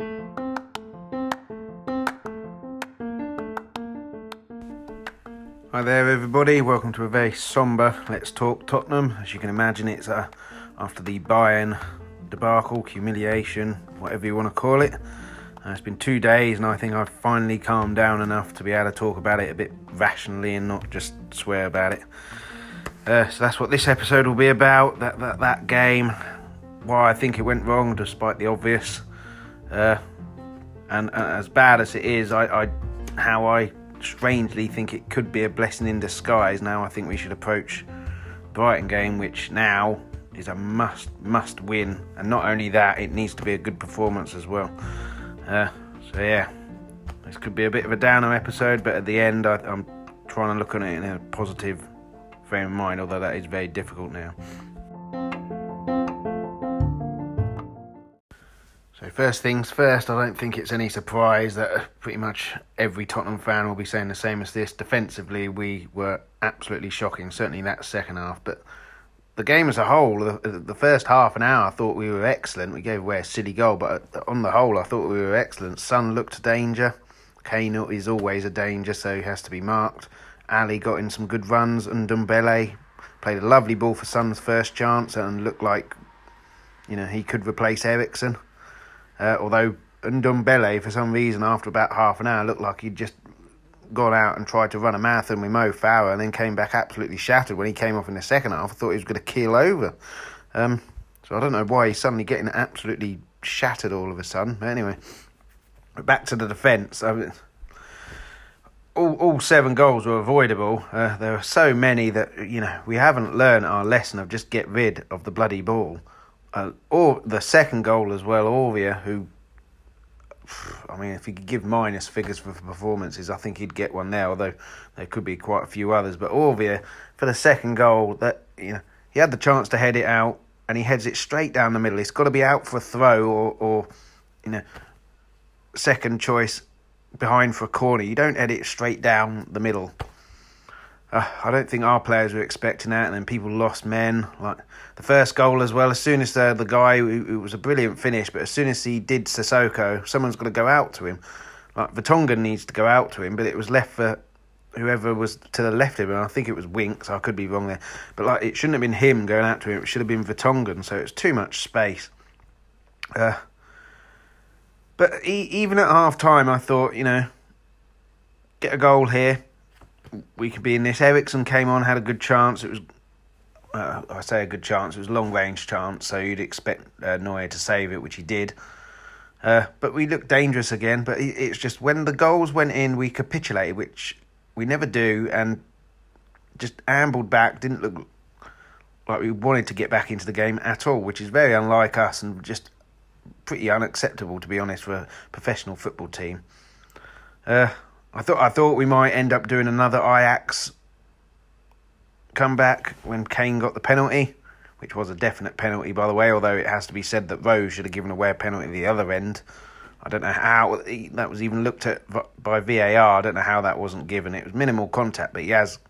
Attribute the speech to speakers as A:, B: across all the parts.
A: Hi there, everybody. Welcome to a very sombre Let's Talk Tottenham. As you can imagine, it's uh, after the Bayern debacle, humiliation, whatever you want to call it. Uh, it's been two days, and I think I've finally calmed down enough to be able to talk about it a bit rationally and not just swear about it. Uh, so that's what this episode will be about. That that that game, why I think it went wrong, despite the obvious, uh, and, and, as bad as it is, I, I how I strangely think it could be a blessing in disguise. Now I think we should approach Brighton game, which now is a must must win, and not only that, it needs to be a good performance as well. Uh, so yeah, this could be a bit of a downer episode, but at the end, I, I'm trying to look on it in a positive frame of mind, although that is very difficult now. So, first things first, I don't think it's any surprise that uh, pretty much every Tottenham fan will be saying the same as this. Defensively, we were absolutely shocking, certainly that second half. But the game as a whole, the, the first half an hour, I thought we were excellent. We gave away a silly goal, but uh, on the whole, I thought we were excellent. Son looked a danger. Kane is always a danger, so he has to be marked. Alli got in some good runs, and Ndombele played a lovely ball for Son's first chance and looked like, you know, he could replace Eriksen. Uh, although Ndombele, for some reason, after about half an hour, looked like he'd just gone out and tried to run a marathon with Mo Farah and then came back absolutely shattered when he came off in the second half. I thought he was going to keel over. Um, so I don't know why he's suddenly getting absolutely shattered all of a sudden. But anyway, back to the defence. I mean, all, all seven goals were avoidable. Uh, there are so many that, you know, we haven't learned our lesson of just get rid of the bloody ball uh, or the second goal as well, Aurier, who, I mean, if he could give minus figures for performances, I think he'd get one there. Although there could be quite a few others, but Aurier for the second goal, that you know, he had the chance to head it out, and he heads it straight down the middle. It's got to be out for a throw, or, or you know, second choice behind for a corner. You don't head it straight down the middle. Uh, I don't think our players were expecting that, and then people lost men. Like the first goal as well. As soon as the the guy, it was a brilliant finish, but as soon as he did Sissoko, someone's got to go out to him. Like Vertonghen needs to go out to him, but it was left for whoever was to the left of him. I think it was Winks. I could be wrong there, but like it shouldn't have been him going out to him. It should have been Vertonghen. So it's too much space. Uh, but even at half time, I thought, you know, get a goal here we could be in this. Eriksen came on, had a good chance. It was, uh, I say a good chance. It was long range chance, so you'd expect uh, Neuer to save it, which he did. Uh, but we looked dangerous again. But it's just when the goals went in, we capitulated, which we never do, and just ambled back. Didn't look like we wanted to get back into the game at all, which is very unlike us and just pretty unacceptable, to be honest, for a professional football team. Uh, I thought I thought we might end up doing another Ajax comeback when Kane got the penalty, which was a definite penalty by the way. Although it has to be said that Rose should have given away a penalty at the other end. I don't know how that was even looked at by VAR. I don't know how that wasn't given. It was minimal contact, but he has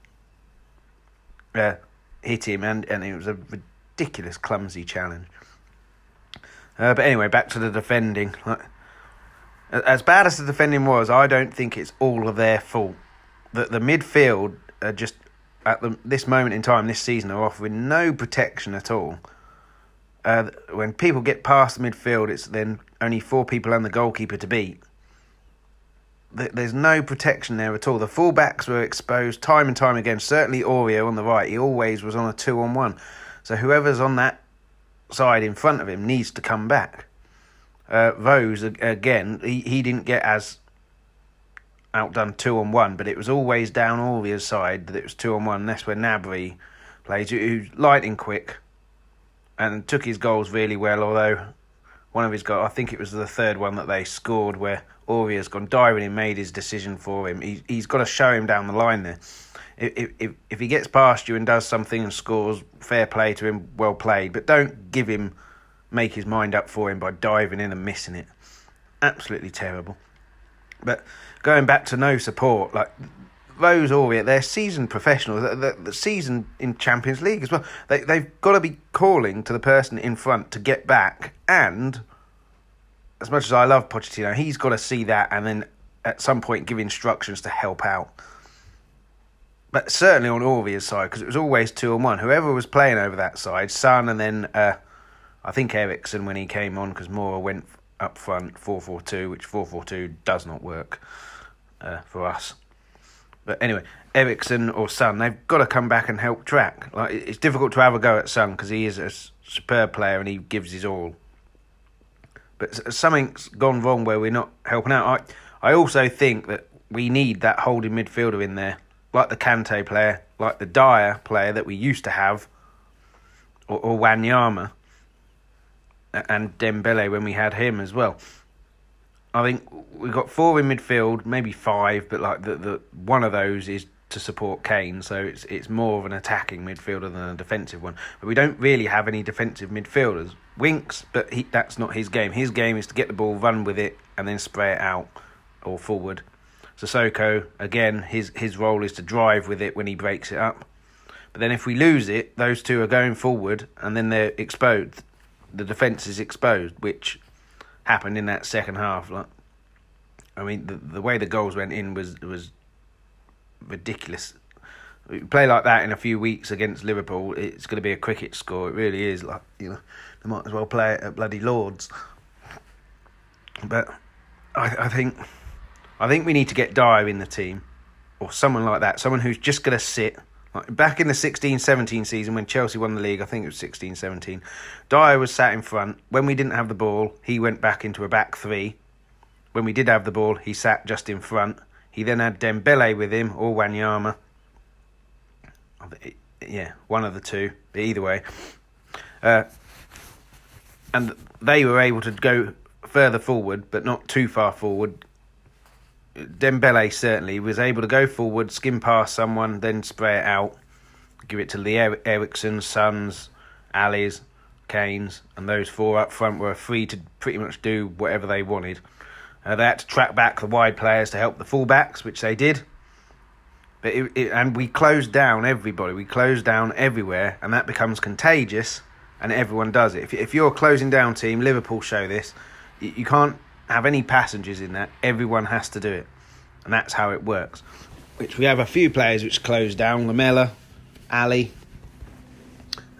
A: uh, hit him, and, and it was a ridiculous, clumsy challenge. Uh, but anyway, back to the defending. As bad as the defending was, I don't think it's all of their fault. The the midfield are just at the, this moment in time this season are offering no protection at all. Uh, when people get past the midfield, it's then only four people and the goalkeeper to beat. There's no protection there at all. The fullbacks were exposed time and time again. Certainly Aurier on the right, he always was on a two on one. So whoever's on that side in front of him needs to come back. Uh, Rose again, he, he didn't get as outdone two on one, but it was always down Aurier's side that it was two on one. That's where Gnabry plays, who's lightning quick and took his goals really well. Although one of his goals, I think it was the third one that they scored, where Aurier's gone diving and made his decision for him. He, he's got to show him down the line there. If, if if he gets past you and does something and scores, fair play to him, well played. But don't give him make his mind up for him by diving in and missing it. Absolutely terrible. But going back to no support, like those Aurier, they're seasoned professionals. The, the, the season in Champions League as well. They they've got to be calling to the person in front to get back and as much as I love Pochettino, he's got to see that and then at some point give instructions to help out. But certainly on Aurier's side, because it was always two on one. Whoever was playing over that side, Son and then uh, I think Eriksen when he came on, because Moura went up front 4 4 2, which 4 4 2 does not work uh, for us. But anyway, Eriksen or Son, they've got to come back and help track. Like it's difficult to have a go at Son because he is a superb player and he gives his all. But something's gone wrong where we're not helping out. I I also think that we need that holding midfielder in there, like the Kante player, like the Dier player that we used to have, or, or Wanyama, and Dembele when we had him as well. I think we've got four in midfield, maybe five, but like the the one of those is to support Kane, so it's it's more of an attacking midfielder than a defensive one. But we don't really have any defensive midfielders. Winks, but he, that's not his game. His game is to get the ball, run with it, and then spray it out or forward. Sissoko, again, his his role is to drive with it when he breaks it up. But then if we lose it, those two are going forward, and then they're exposed. The defence is exposed, which happened in that second half. Like, I mean, the the way the goals went in was was ridiculous. Play like that in a few weeks against Liverpool, it's going to be a cricket score. It really is. Like you know, they might as well play it at bloody Lords. But I, I think, I think we need to get Dier in the team, or someone like that. Someone who's just going to sit. Back in the 16-17 season when Chelsea won the league, I think it was 16-17. Dier was sat in front. When we didn't have the ball, he went back into a back three. When we did have the ball, he sat just in front he then had Dembele with him or Wanyama. Yeah, one of the two. Either way, uh, and they were able to go further forward, but not too far forward. Dembele certainly was able to go forward, skim past someone, then spray it out, give it to the er- Sons, Alli's, Kane's, and those four up front were free to pretty much do whatever they wanted. Uh, they had to track back the wide players to help the fullbacks, which they did. But it, it, and we closed down everybody. We closed down everywhere, and that becomes contagious, and everyone does it. If, if you're a closing down team, Liverpool show this. You, you can't have any passengers in that. Everyone has to do it, and that's how it works. Which we have a few players which close down. Lamela, Alli,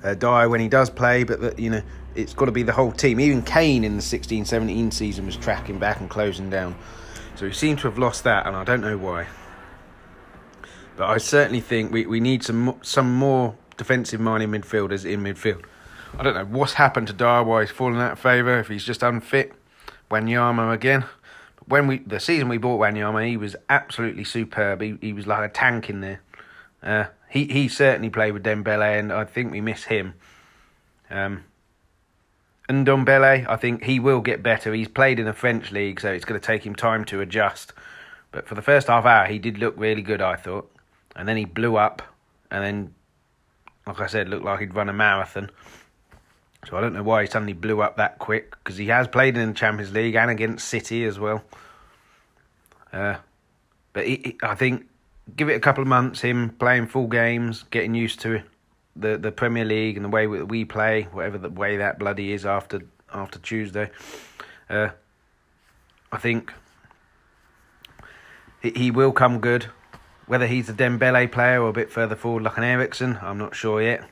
A: uh, Dier when he does play, but the, you know it's got to be the whole team. Even Kane in the 16 17 season was tracking back and closing down. So we seem to have lost that, and I don't know why. But I certainly think we, we need some some more defensive minded midfielders in midfield. I don't know what's happened to Dier, why he's fallen out of favour, if he's just unfit. Wanyama again. When we the season we bought Wanyama, he was absolutely superb. He, he was like a tank in there. Uh, he, he certainly played with Dembele, and I think we miss him. Um, and Ndombele, I think he will get better. He's played in the French league, so it's going to take him time to adjust. But for the first half hour, he did look really good, I thought. And then he blew up, and then, like I said, looked like he'd run a marathon. So I don't know why he suddenly blew up that quick, because he has played in the Champions League and against City as well. Uh, but he, he, I think give it a couple of months, him playing full games, getting used to the the Premier League and the way we play, whatever the way that bloody is after after Tuesday. Uh, I think he, he will come good. Whether he's a Dembele player or a bit further forward like an Eriksen, I'm not sure yet.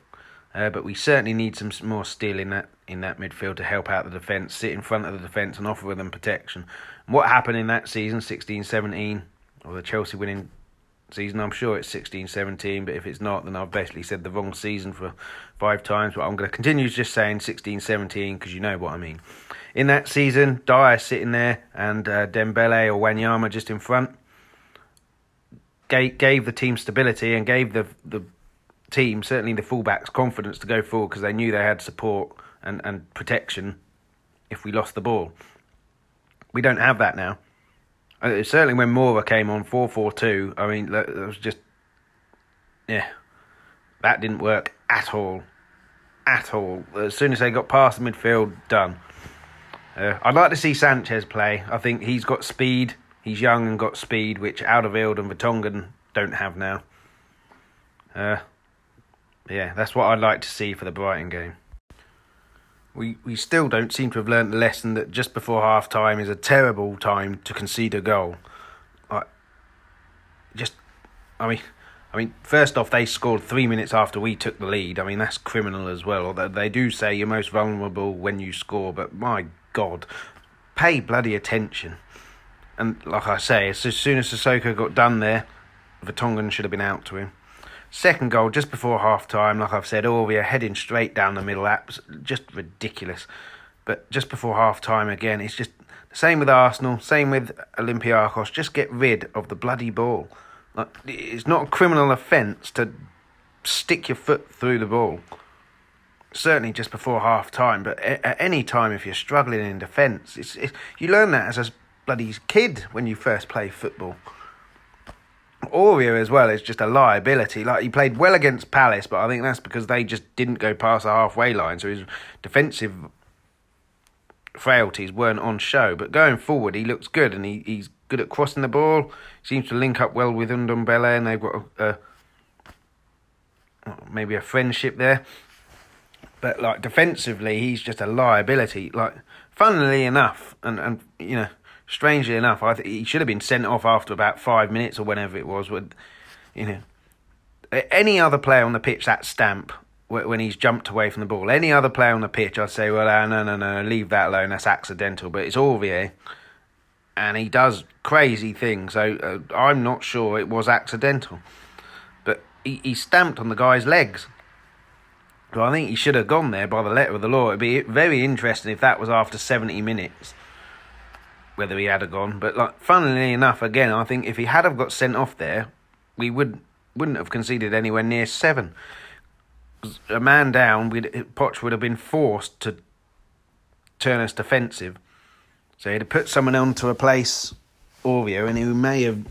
A: Uh, but we certainly need some more steel in that in that midfield to help out the defence, sit in front of the defence and offer them protection. And what happened in that season, 16-17, or the Chelsea winning season. I'm sure it's 16 17, but if it's not, then I've basically said the wrong season for five times. But I'm going to continue just saying 16 17 because you know what I mean. In that season, Dier sitting there and uh, Dembele or Wanyama just in front gave, gave the team stability and gave the, the team, certainly the fullbacks, confidence to go forward because they knew they had support and, and protection if we lost the ball. We don't have that now. Uh, certainly when Moura came on 4-4-2, I mean, that was just, yeah, that didn't work at all. At all. As soon as they got past the midfield, done. Uh, I'd like to see Sanchez play. I think he's got speed. He's young and got speed, which Alderweireld and Vertonghen don't have now. Uh, yeah, that's what I'd like to see for the Brighton game. we, we still don't seem to have learnt the lesson that just before half time is a terrible time to concede a goal. I, just, I mean, I mean, first off, they scored three minutes after we took the lead. I mean, that's criminal as well. Although they do say you're most vulnerable when you score, but my God, pay bloody attention. And like I say, as soon as Sissoko got done there, Vertonghen should have been out to him. Second goal just before half time, like I've said, oh, Aurier heading straight down the middle, apps just ridiculous. But just before half time again, it's just the same with Arsenal, same with Olympiacos. Just get rid of the bloody ball. Like, it's not a criminal offence to stick your foot through the ball. Certainly just before half time, but at any time if you're struggling in defence, it's, it's you learn that as a bloody kid when you first play football. Aurier as well is just a liability. Like he played well against Palace, but I think that's because they just didn't go past the halfway line, so his defensive frailties weren't on show. But going forward, he looks good, and he, he's good at crossing the ball. Seems to link up well with Ndombele, and they've got a, a, maybe a friendship there. But like defensively, he's just a liability. Like, funnily enough, and and you know strangely enough, I think he should have been sent off after about five minutes or whenever it was. With you know, any other player on the pitch that stamp when he's jumped away from the ball, any other player on the pitch, I'd say, well, uh, no, no, no, leave that alone. That's accidental. But it's Aurier, and he does crazy things. So uh, I'm not sure it was accidental, but he, he stamped on the guy's legs. So I think he should have gone there by the letter of the law. It'd be very interesting if that was after 70 minutes whether he had a gone. But like, funnily enough, again, I think if he had have got sent off there, we would wouldn't have conceded anywhere near seven. A man down, we'd, Poch would have been forced to turn us defensive. So he'd have put someone on to a replace Aurier, and he may have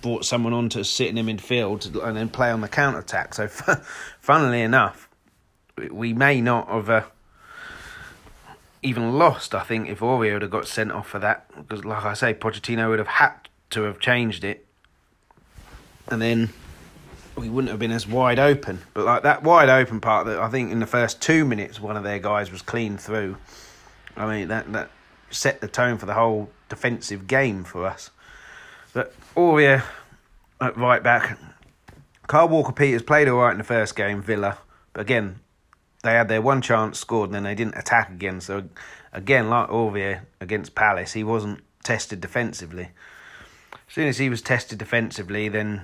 A: brought someone on to sit in the midfield and then play on the counter attack. So, funnily enough, we may not have. Uh, even lost, I think, if Aurier would have got sent off for that. Because, like I say, Pochettino would have had to have changed it. And then we wouldn't have been as wide open. But, like, that wide open part, that I think in the first two minutes, one of their guys was clean through. I mean, that, that set the tone for the whole defensive game for us. But Aurier at right back. Kyle Walker Peters played all right in the first game, Villa. But again, they had their one chance scored and then they didn't attack again. So again, like Aurier against Palace, he wasn't tested defensively. As soon as he was tested defensively, then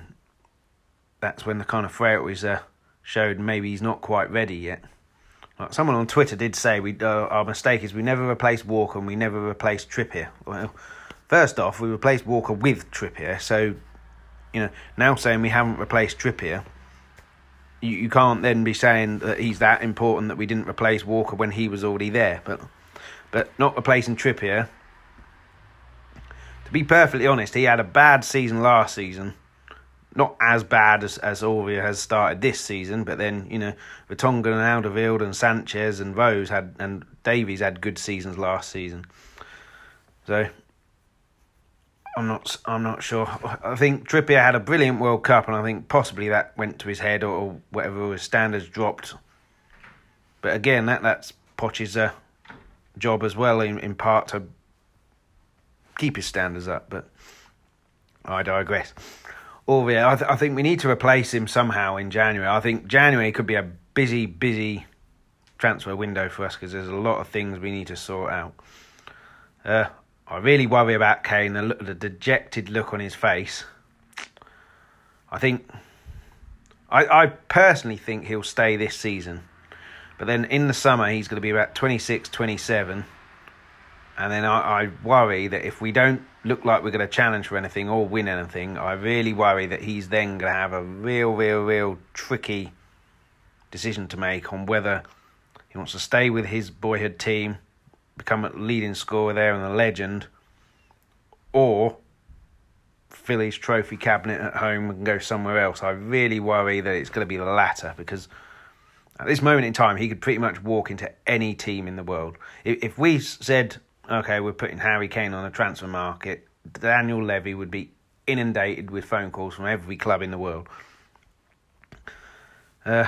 A: that's when the kind of frailties uh, showed maybe he's not quite ready yet. Like someone on Twitter did say, we uh, our mistake is we never replaced Walker and we never replaced Trippier. Well, first off, we replaced Walker with Trippier, so you know now saying we haven't replaced Trippier you, you can't then be saying that he's that important that we didn't replace Walker when he was already there. But but not replacing Trippier. To be perfectly honest, he had a bad season last season. Not as bad as, as Aurier has started this season, but then, you know, Vertonghen and Alderweireld and Sanchez and Rose had and Davies had good seasons last season. So I'm not. I'm not sure. I think Trippier had a brilliant World Cup, and I think possibly that went to his head or, whatever his standards dropped. But again, that that's Poch's uh, job as well, in, in part to keep his standards up. But I digress. Aurier, I, th- I think we need to replace him somehow in January. I think January could be a busy, busy transfer window for us because there's a lot of things we need to sort out. Uh, I really worry about Kane, the, the dejected look on his face. I think, I, I personally think he'll stay this season. But then in the summer, he's going to be about 26, 27. And then I, I worry that if we don't look like we're going to challenge for anything or win anything, I really worry that he's then going to have a real, real, real tricky decision to make on whether he wants to stay with his boyhood team become a leading scorer there and a legend, or his trophy cabinet at home and go somewhere else. I really worry that it's going to be the latter because at this moment in time, he could pretty much walk into any team in the world. If, if we said, okay, we're putting Harry Kane on the transfer market, Daniel Levy would be inundated with phone calls from every club in the world. Uh,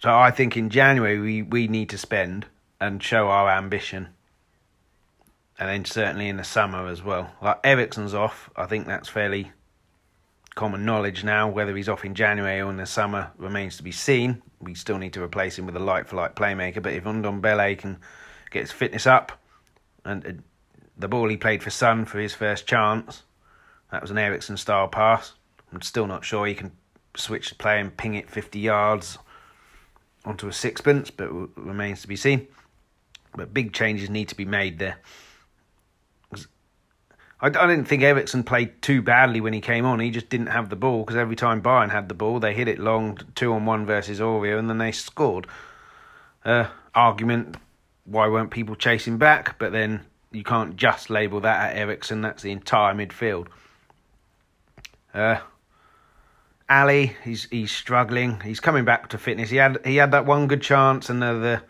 A: so I think in January we, we need to spend and show our ambition. And then certainly in the summer as well. Like Eriksen's off, I think that's fairly common knowledge now. Whether he's off in January or in the summer remains to be seen. We still need to replace him with a like for like playmaker. But if Ndombele can get his fitness up, and uh, the ball he played for Son for his first chance, that was an Eriksen style pass. I'm still not sure he can switch play and ping it 50 yards onto a sixpence, but remains to be seen. But big changes need to be made there. I, didn't think Eriksen played too badly when he came on. He just didn't have the ball because every time Bayern had the ball, they hit it long, two on one versus Aurier, and then they scored. Uh, argument: Why weren't people chasing back? But then you can't just label that at Eriksen. That's the entire midfield. Uh, Alli, he's he's struggling. He's coming back to fitness. He had he had that one good chance, and the, the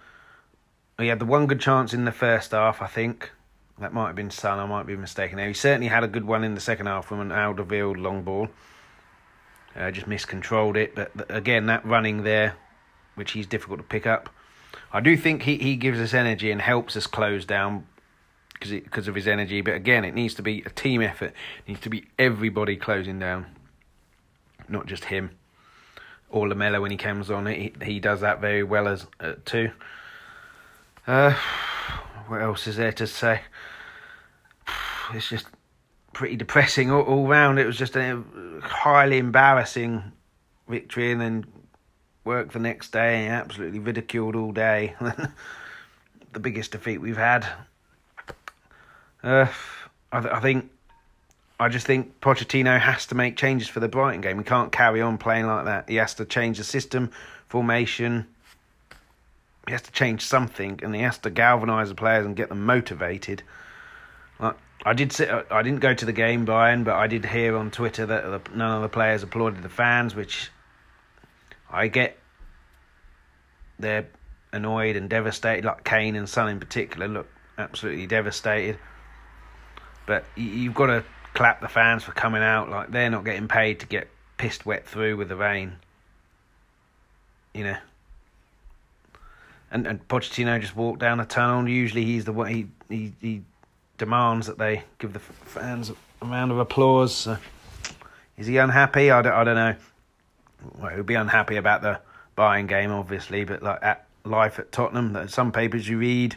A: he had the one good chance in the first half. I think that might have been Son. I might be mistaken there. He certainly had a good one in the second half from an Alderweireld long ball. Uh, just miscontrolled it, but again, that running there, which he's difficult to pick up. I do think he, he gives us energy and helps us close down because of his energy. But again, it needs to be a team effort. It needs to be everybody closing down not just him. Or Lamela when he comes on, he he does that very well as uh, too. Uh, what else is there to say? It's just pretty depressing all, all round. It was just a highly embarrassing victory, and then work the next day, absolutely ridiculed all day. the biggest defeat we've had. Uh, I, th- I think I just think Pochettino has to make changes for the Brighton game. He can't carry on playing like that. He has to change the system, formation. He has to change something, and he has to galvanise the players and get them motivated. I did sit, I didn't go to the game, Brian, but I did hear on Twitter that none of the players applauded the fans, which I get. They're annoyed and devastated, like Kane and Son in particular, look absolutely devastated. But you've got to clap the fans for coming out. Like they're not getting paid to get pissed wet through with the rain. You know. And and Pochettino just walked down the tunnel. Usually he's the one he he he demands that they give the fans a round of applause. So is he unhappy? I don't, I don't know. Well, he'll be unhappy about the Bayern game, obviously, but like at life at Tottenham, some papers you read,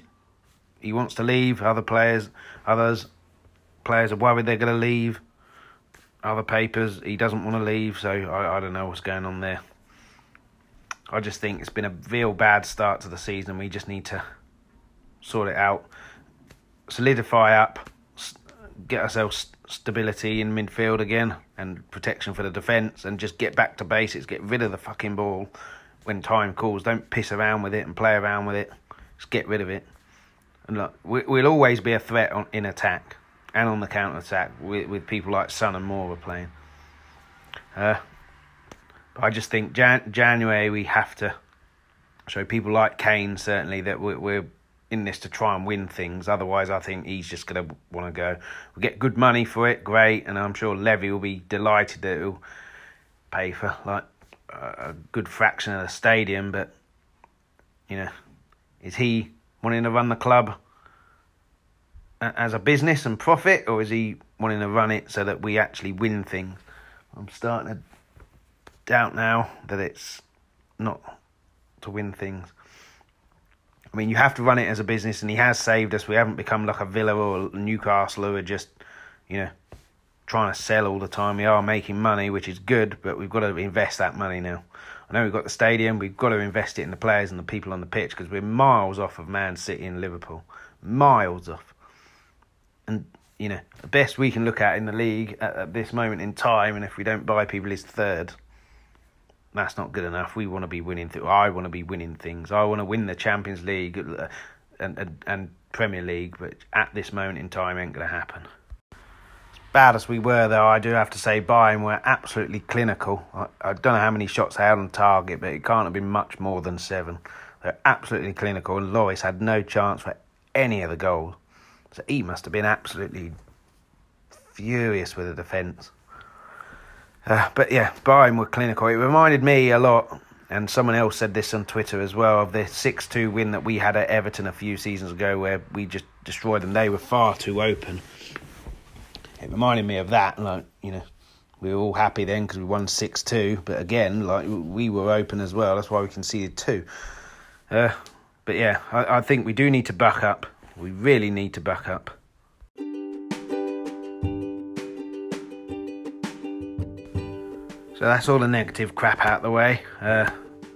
A: he wants to leave. Other players, others players are worried they're going to leave. Other papers, he doesn't want to leave, so I, I don't know what's going on there. I just think it's been a real bad start to the season. We just need to sort it out, solidify up, get ourselves stability in midfield again and protection for the defence, and just get back to basics. Get rid of the fucking ball when time calls. Don't piss around with it and play around with it. Just get rid of it. And look, we, will always be a threat on, in attack and on the counter attack with, with people like Son and Moura playing. Uh, I just think Jan- January we have to show people like Kane certainly that we're, we're in this to try and win things. Otherwise, I think he's just going to want to go. We get good money for it, great, and I'm sure Levy will be delighted that he'll pay for like a good fraction of the stadium. But you know, is he wanting to run the club as a business and profit, or is he wanting to run it so that we actually win things? I'm starting to doubt now that it's not to win things. I mean, you have to run it as a business, and he has saved us. We haven't become like a Villa or Newcastle who are just, you know, trying to sell all the time. We are making money, which is good, but we've got to invest that money now. I know we've got the stadium, we've got to invest it in the players and the people on the pitch because we're miles off of Man City and Liverpool. Miles off and you know the best we can look at in the league at, at, this moment in time, and if we don't buy people, is third. That's not good enough. We want to be winning. Th- I want to be winning things. I want to win the Champions League uh, and, and and Premier League, but at this moment in time, ain't going to happen. As bad as we were, though, I do have to say, Bayern were absolutely clinical. I, I don't know how many shots they had on target, but it can't have been much more than seven. They're absolutely clinical, and Lloris had no chance for any of the goals. So he must have been absolutely furious with the defence. Uh, but yeah, Bayern were clinical. It reminded me a lot, and someone else said this on Twitter as well of the 6 2 win that we had at Everton a few seasons ago where we just destroyed them. They were far too open. It reminded me of that. Like, you know, we were all happy then because we won 6 2, but again, like, we were open as well. That's why we conceded two. Uh, but yeah, I, I think we do need to back up. We really need to back up. So that's all the negative crap out of the way. Uh,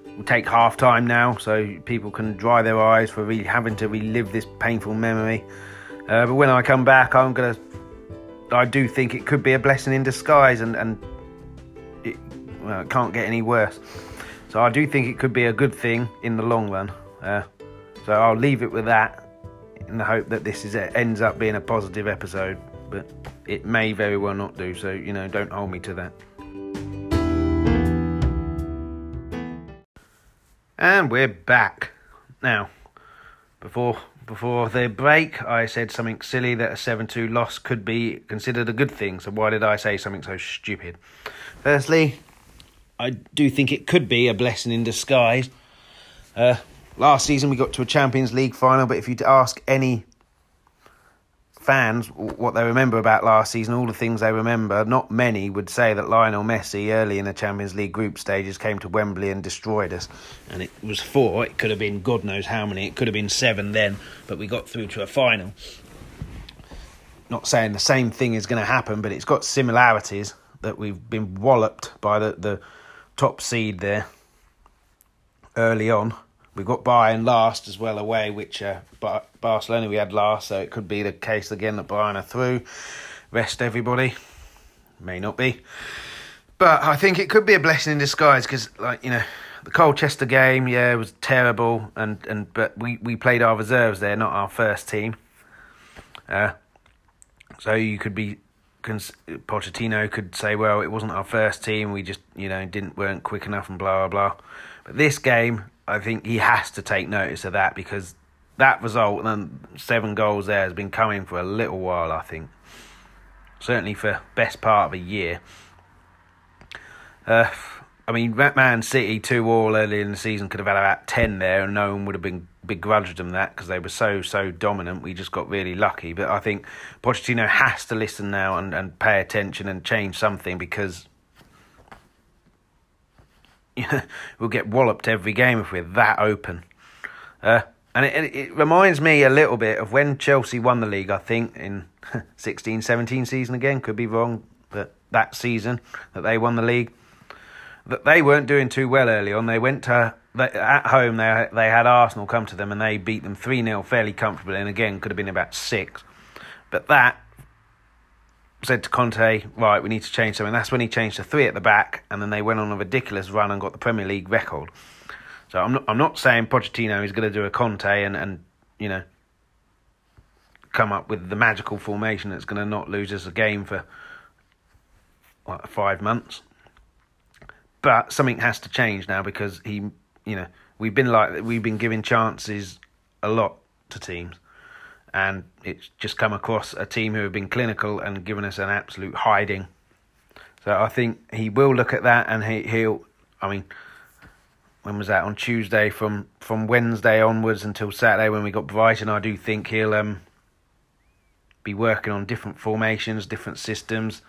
A: we'll take half time now so people can dry their eyes for having to relive this painful memory. Uh, but when I come back, I'm going to. I do think it could be a blessing in disguise and, and it, well, it can't get any worse. So I do think it could be a good thing in the long run. Uh, so I'll leave it with that in the hope that this is ends up being a positive episode, but it may very well not do. So you know, don't hold me to that. And we're back. Now, before before the break, I said something silly that a 7-2 loss could be considered a good thing. So why did I say something so stupid? Firstly, I do think it could be a blessing in disguise. Uh, last season we got to a Champions League final, but if you ask any fans what they remember about last season, all the things they remember, not many would say that Lionel Messi early in the Champions League group stages came to Wembley and destroyed us. And it was four, it could have been God knows how many, it could have been seven then, but we got through to a final. Not saying the same thing is going to happen, but it's got similarities that we've been walloped by the, the top seed there early on we got Bayern last as well away, which uh, Barcelona we had last, so it could be the case again that Bayern are through. Rest everybody, may not be, but I think it could be a blessing in disguise because, like you know, the Colchester game, yeah, was terrible, and and but we we played our reserves there, not our first team. Uh, so you could be Pochettino could say, well, it wasn't our first team. We just, you know, didn't weren't quick enough and blah blah blah. But this game, I think he has to take notice of that because that result and seven goals there has been coming for a little while. I think certainly for best part of a year. Uh, I mean, Man City two all early in the season could have had about ten there, and no one would have been begrudged them that because they were so so dominant. We just got really lucky. But I think Pochettino has to listen now and, and pay attention and change something because we'll get walloped every game if we're that open. Uh, and it, it, reminds me a little bit of when Chelsea won the league, I think, in 16 17 season again, could be wrong, but that season that they won the league, that they weren't doing too well early on. They went to, at home, they, they had Arsenal come to them and they beat them 3 0 fairly comfortably, and again, could have been about six. But that said to Conte, right, we need to change something. That's when he changed to three at the back, and then they went on a ridiculous run and got the Premier League record. So I'm not, I'm not saying Pochettino is going to do a Conte and, and you know come up with the magical formation that's going to not lose us a game for what, five months. But something has to change now because he, you know, we've been like we've been giving chances a lot to teams and it's just come across a team who have been clinical and given us an absolute hiding. So I think he will look at that, and he he'll. I mean, when was that on Tuesday? From from Wednesday onwards until Saturday when we got Brighton, I do think he'll um be working on different formations, different systems.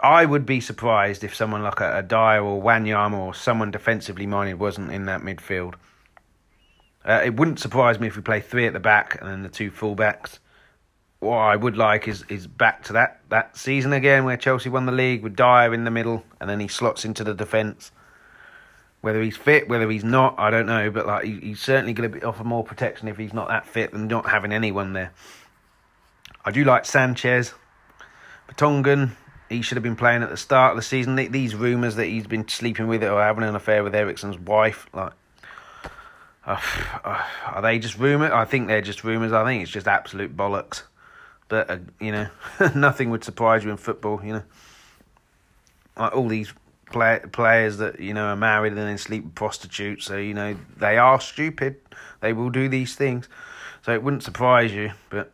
A: I would be surprised if someone like a, a Dier or Wanyama or someone defensively minded wasn't in that midfield. Uh, it wouldn't surprise me if we play three at the back and then the two fullbacks. What I would like is is back to that, that season again where Chelsea won the league with Dier in the middle and then he slots into the defence. Whether he's fit, whether he's not, I don't know. But like he, he's certainly going to offer more protection if he's not that fit than not having anyone there. I do like Sanchez, Vertonghen. He should have been playing at the start of the season. These rumours that he's been sleeping with or having an affair with Eriksen's wife, like uh, are they just rumours? I think they're just rumours. I think it's just absolute bollocks. But, uh, you know, nothing would surprise you in football, you know. Like all these play- players that, you know, are married and then sleep with prostitutes. So, you know, they are stupid. They will do these things. So it wouldn't surprise you. But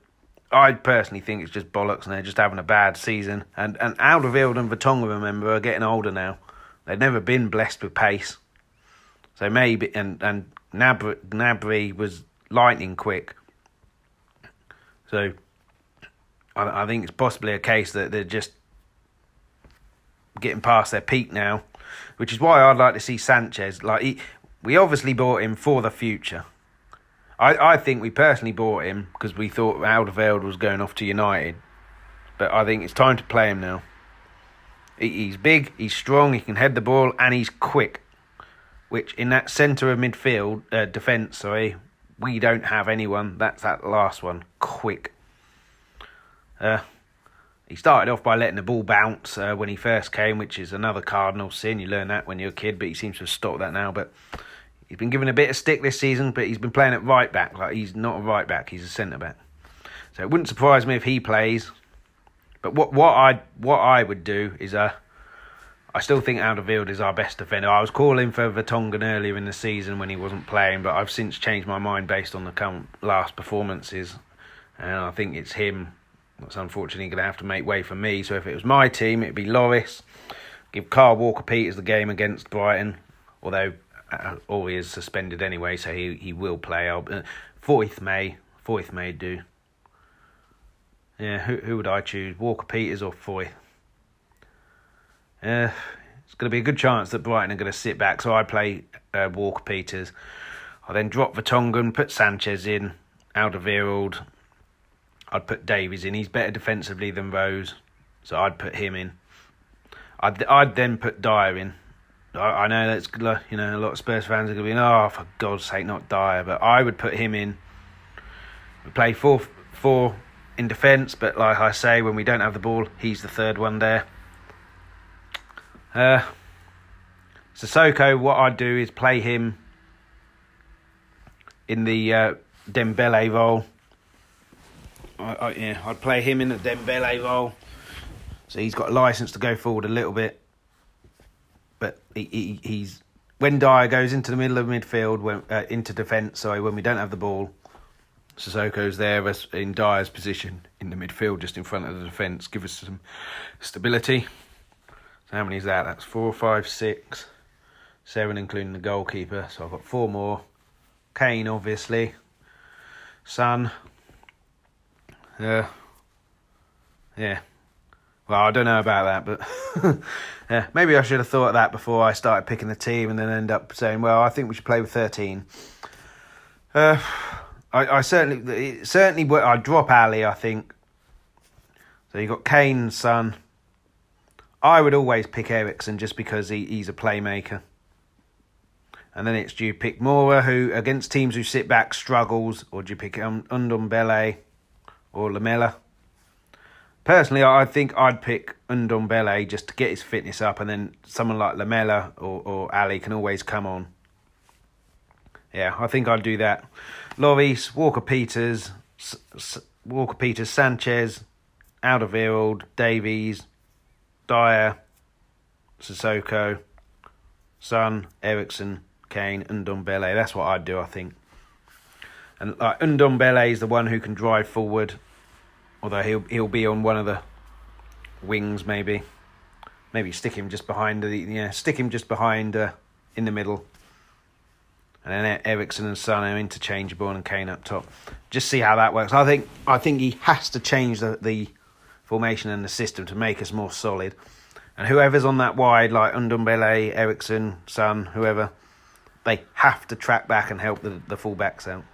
A: I personally think it's just bollocks and they're just having a bad season. And, and Alderweireld and Vertonghen, remember, are getting older now. They've never been blessed with pace. So maybe and and Gnabry was lightning quick. So I, I think it's possibly a case that they're just getting past their peak now, which is why I'd like to see Sanchez. Like he, we obviously bought him for the future. I, I think we personally bought him because we thought Alderweireld was going off to United, but I think it's time to play him now. He, he's big, he's strong, he can head the ball, and he's quick. Which in that centre of midfield uh, defence, sorry, we don't have anyone. That's that last one, quick. Uh, he started off by letting the ball bounce uh, when he first came, which is another cardinal sin. You learn that when you're a kid, but he seems to have stopped that now. But he's been given a bit of stick this season, but he's been playing at right back. Like he's not a right back; he's a centre back. So it wouldn't surprise me if he plays. But what what I what I would do is uh, I still think Alderweireld is our best defender. I was calling for Vertonghen earlier in the season when he wasn't playing, but I've since changed my mind based on the last performances, and I think it's him that's unfortunately going to have to make way for me. So if it was my team, it'd be Lloris. Give Kyle Walker Peters the game against Brighton, although uh, he is suspended anyway, so he, he will play. Uh, 4th May, 4th May do. Yeah, who who would I choose? Walker Peters or Foyth? Uh, it's going to be a good chance that Brighton are going to sit back, so I play uh, Walker Peters. I then drop Vertonghen, put Sanchez in, Alderweireld, I'd put Davies in. He's better defensively than Rose, so I'd put him in. I'd I'd then put Dier in. I, I know that's you know a lot of Spurs fans are going to be oh for God's sake not Dier, but I would put him in. We play four four in defence, but like I say, when we don't have the ball, he's the third one there. Uh, Sissoko, what I'd do is play him in the uh, Dembele role I, I, yeah, I'd play him in the Dembele role. So he's got a license to go forward a little bit, but he, he he's when Dier goes into the middle of midfield, when uh, into defence. Sorry, when we don't have the ball, Sissoko's there in Dier's position in the midfield, just in front of the defence, give us some stability. So how many is that? That's four, five, six, seven, including the goalkeeper. So I've got four more. Kane, obviously. Son, yeah. Yeah. Well, I don't know about that, but yeah, maybe I should have thought of that before I started picking the team, and then end up saying, "Well, I think we should play with 13. Uh, I, I certainly, certainly, I'd drop Alli. I think. So you got Kane's Son. I would always pick Eriksen just because he, he's a playmaker. And then it's do you pick Moura, who against teams who sit back struggles, or do you pick um, Ndombele? or Lamela. Personally, I think I'd pick Ndombele just to get his fitness up, and then someone like Lamela or, or Alli can always come on. Yeah, I think I'd do that. Lloris, Walker Peters, S- S- Walker Peters, Sanchez, Alderweireld, Davies, Dier, Sissoko, Son, Eriksen, Kane, and Ndombele. That's what I'd do, I think. And like is the one who can drive forward Although he'll he'll be on one of the wings, maybe. Maybe stick him just behind the yeah, stick him just behind uh, in the middle. And then Eriksen and Son are interchangeable and Kane up top. Just see how that works. I think I think he has to change the, the formation and the system to make us more solid. And whoever's on that wide, like Ndombele, Eriksen, Son, whoever, they have to track back and help the, the fullbacks out.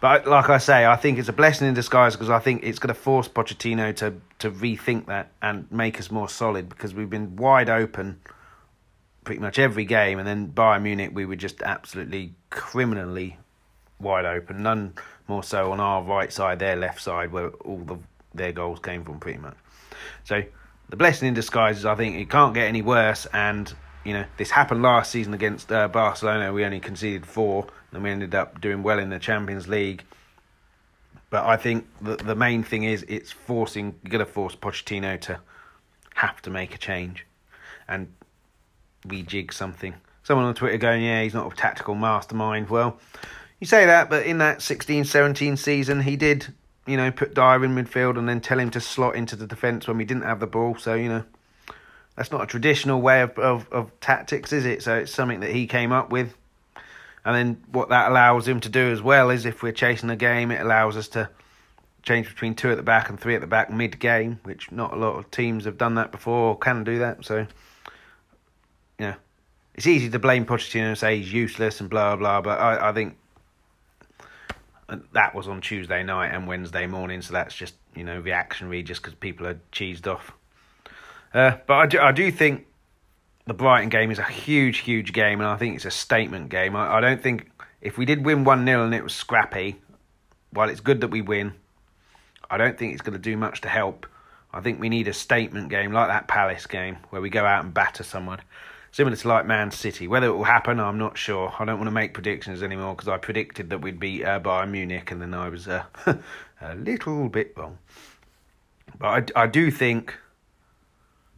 A: But like I say, I think it's a blessing in disguise because I think it's going to force Pochettino to to rethink that and make us more solid because we've been wide open pretty much every game, and then Bayern Munich we were just absolutely criminally wide open. None more so on our right side, their left side, where all the their goals came from, pretty much. So the blessing in disguise is I think it can't get any worse, and you know this happened last season against uh, Barcelona. We only conceded four and we ended up doing well in the Champions League. But I think the the main thing is it's forcing you're gonna force Pochettino to have to make a change and rejig something. Someone on Twitter going, yeah, he's not a tactical mastermind. Well, you say that, but in that 16-17 season, he did, you know, put Dier in midfield and then tell him to slot into the defence when we didn't have the ball. So, you know, that's not a traditional way of, of, of tactics, is it? So it's something that he came up with And then what that allows him to do as well is if we're chasing a game, it allows us to change between two at the back and three at the back mid game, which not a lot of teams have done that before or can do that. So, yeah, it's easy to blame Pochettino and say he's useless and blah blah, but I, I think that was on Tuesday night and Wednesday morning, so that's just you know reactionary just because people are cheesed off. Uh, but I do, I do think the Brighton game is a huge, huge game, and I think it's a statement game. I, I don't think if we did win 1 0 and it was scrappy, while it's good that we win, I don't think it's going to do much to help. I think we need a statement game like that Palace game where we go out and batter someone. Similar to like Man City. Whether it will happen, I'm not sure. I don't want to make predictions anymore because I predicted that we'd beat uh, Bayern Munich and then I was uh, a little bit wrong. But I, I do think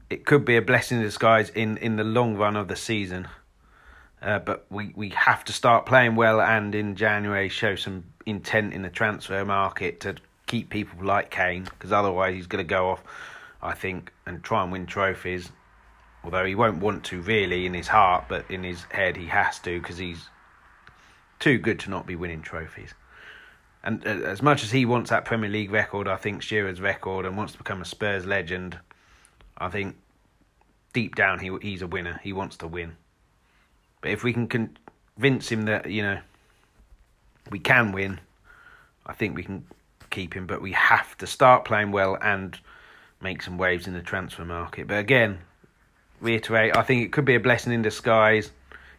A: it could be a blessing in disguise in, in the long run of the season. Uh, but we, we have to start playing well and in January show some intent in the transfer market to keep people like Kane because otherwise he's going to go off, I think, and try and win trophies. Although he won't want to really in his heart, but in his head he has to because he's too good to not be winning trophies. And uh, as much as he wants that Premier League record, I think Shearer's record, and wants to become a Spurs legend, I think deep down he he's a winner. He wants to win. But if we can convince him that you know we can win, I think we can keep him. But we have to start playing well and make some waves in the transfer market. But again, reiterate, I think it could be a blessing in disguise.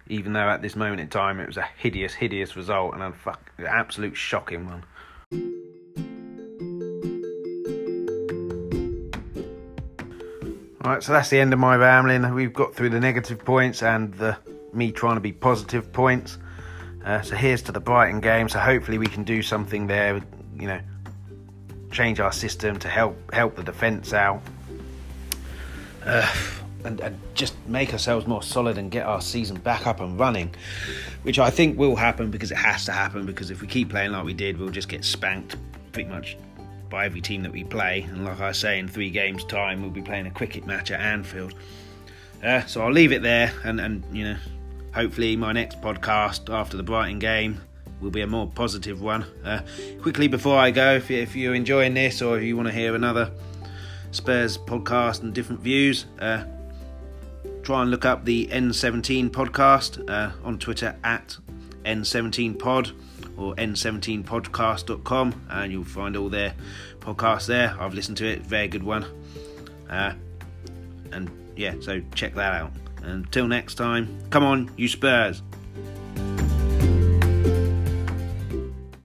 A: Even though at this moment in time it was a hideous, hideous result and a fuck, absolute shocking one. Alright, so that's the end of my rambling. We've got through the negative points and the me trying to be positive points. Uh, so here's to the Brighton game. So hopefully we can do something there. You know, change our system to help help the defence out, uh, and, and just make ourselves more solid and get our season back up and running. Which I think will happen because it has to happen. Because if we keep playing like we did, we'll just get spanked pretty much by every team that we play. And like I say, in three games' time, we'll be playing a cricket match at Anfield. Uh, so I'll leave it there, and, and you know, hopefully my next podcast after the Brighton game will be a more positive one. Uh, quickly before I go, if, if you're enjoying this or if you want to hear another Spurs podcast and different views, uh, try and look up the N17 podcast uh, on Twitter at N17pod or n17podcast.com and you'll find all their podcasts there. I've listened to it, very good one. Uh, and yeah, so check that out. Until next time, come on, you Spurs.